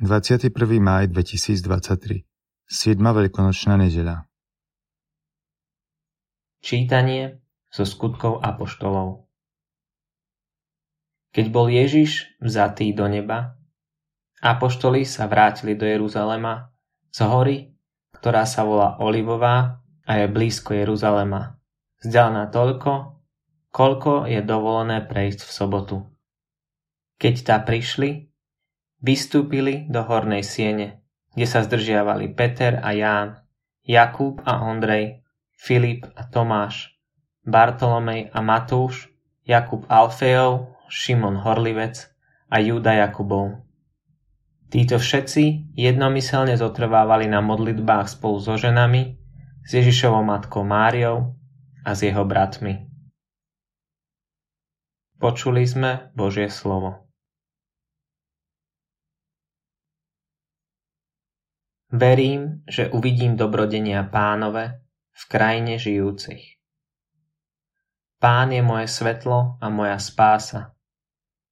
21. máj 2023 7. veľkonočná nedeľa Čítanie zo skutkov apoštolov Keď bol Ježiš vzatý do neba, apoštoli sa vrátili do Jeruzalema z hory, ktorá sa volá Olivová a je blízko Jeruzalema, vzdialená toľko, koľko je dovolené prejsť v sobotu. Keď tá prišli, Vystúpili do hornej siene, kde sa zdržiavali Peter a Ján, Jakub a Ondrej, Filip a Tomáš, Bartolomej a Matúš, Jakub Alfejov, Šimon Horlivec a Júda Jakubov. Títo všetci jednomyselne zotrvávali na modlitbách spolu so ženami, s Ježišovou matkou Máriou a s jeho bratmi. Počuli sme Božie slovo. Verím, že uvidím dobrodenia pánove v krajine žijúcich. Pán je moje svetlo a moja spása.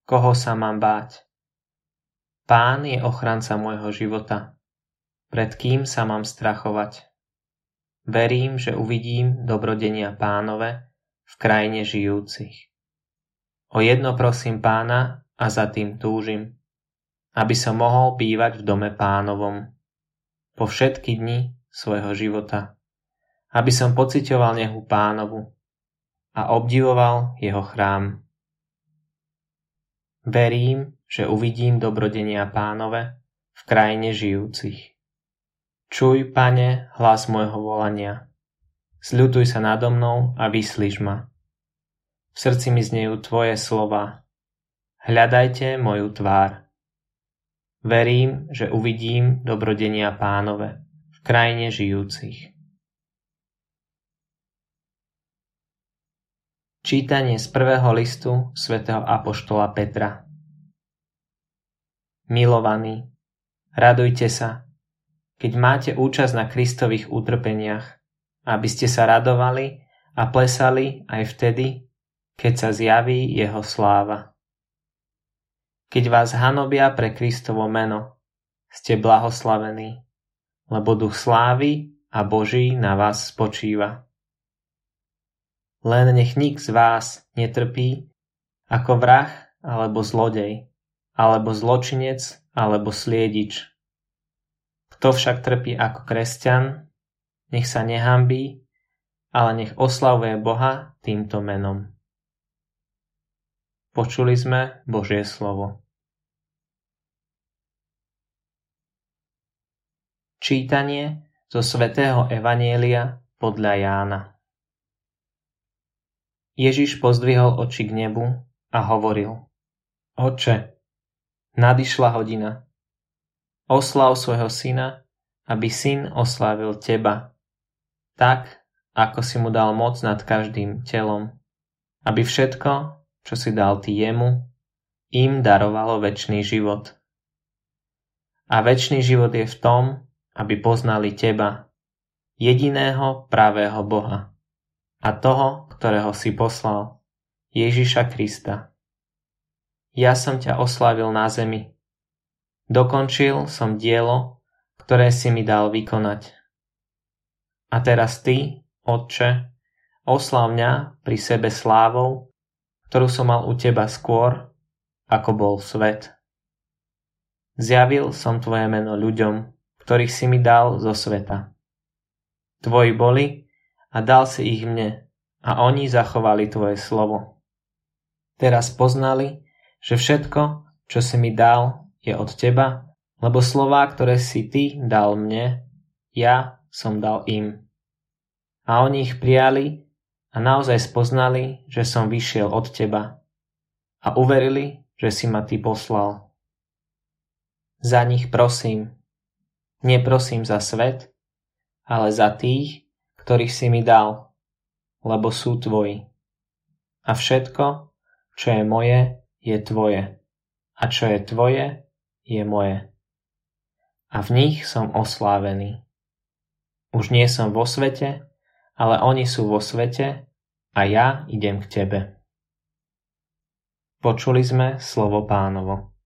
Koho sa mám báť? Pán je ochranca môjho života. Pred kým sa mám strachovať? Verím, že uvidím dobrodenia pánove v krajine žijúcich. O jedno prosím pána a za tým túžim, aby som mohol bývať v dome pánovom po všetky dni svojho života, aby som pocitoval nehu pánovu a obdivoval jeho chrám. Verím, že uvidím dobrodenia pánove v krajine žijúcich. Čuj, pane, hlas môjho volania. Sľutuj sa nado mnou a vyslíš ma. V srdci mi znejú tvoje slova. Hľadajte moju tvár. Verím, že uvidím dobrodenia pánove v krajine žijúcich. Čítanie z prvého listu svätého Apoštola Petra Milovaní, radujte sa, keď máte účasť na Kristových utrpeniach, aby ste sa radovali a plesali aj vtedy, keď sa zjaví jeho sláva. Keď vás hanobia pre Kristovo meno, ste blahoslavení, lebo duch slávy a Boží na vás spočíva. Len nech nik z vás netrpí ako vrah alebo zlodej, alebo zločinec alebo sliedič. Kto však trpí ako kresťan, nech sa nehambí, ale nech oslavuje Boha týmto menom. Počuli sme Božie slovo. Čítanie zo svätého Evanielia podľa Jána Ježiš pozdvihol oči k nebu a hovoril Oče, nadišla hodina. Oslav svojho syna, aby syn oslávil teba, tak, ako si mu dal moc nad každým telom, aby všetko, čo si dal ty jemu, im darovalo väčší život. A väčší život je v tom, aby poznali teba, jediného pravého Boha a toho, ktorého si poslal, Ježiša Krista. Ja som ťa oslávil na zemi. Dokončil som dielo, ktoré si mi dal vykonať. A teraz ty, Otče, oslav mňa pri sebe slávou, ktorú som mal u teba skôr, ako bol svet. Zjavil som tvoje meno ľuďom, ktorých si mi dal zo sveta. Tvoji boli a dal si ich mne a oni zachovali tvoje slovo. Teraz poznali, že všetko, čo si mi dal, je od teba, lebo slová, ktoré si ty dal mne, ja som dal im. A oni ich prijali a naozaj spoznali, že som vyšiel od teba a uverili, že si ma ty poslal. Za nich prosím, neprosím za svet, ale za tých, ktorých si mi dal, lebo sú tvoji. A všetko, čo je moje, je tvoje. A čo je tvoje, je moje. A v nich som oslávený. Už nie som vo svete, ale oni sú vo svete a ja idem k tebe. Počuli sme slovo pánovo.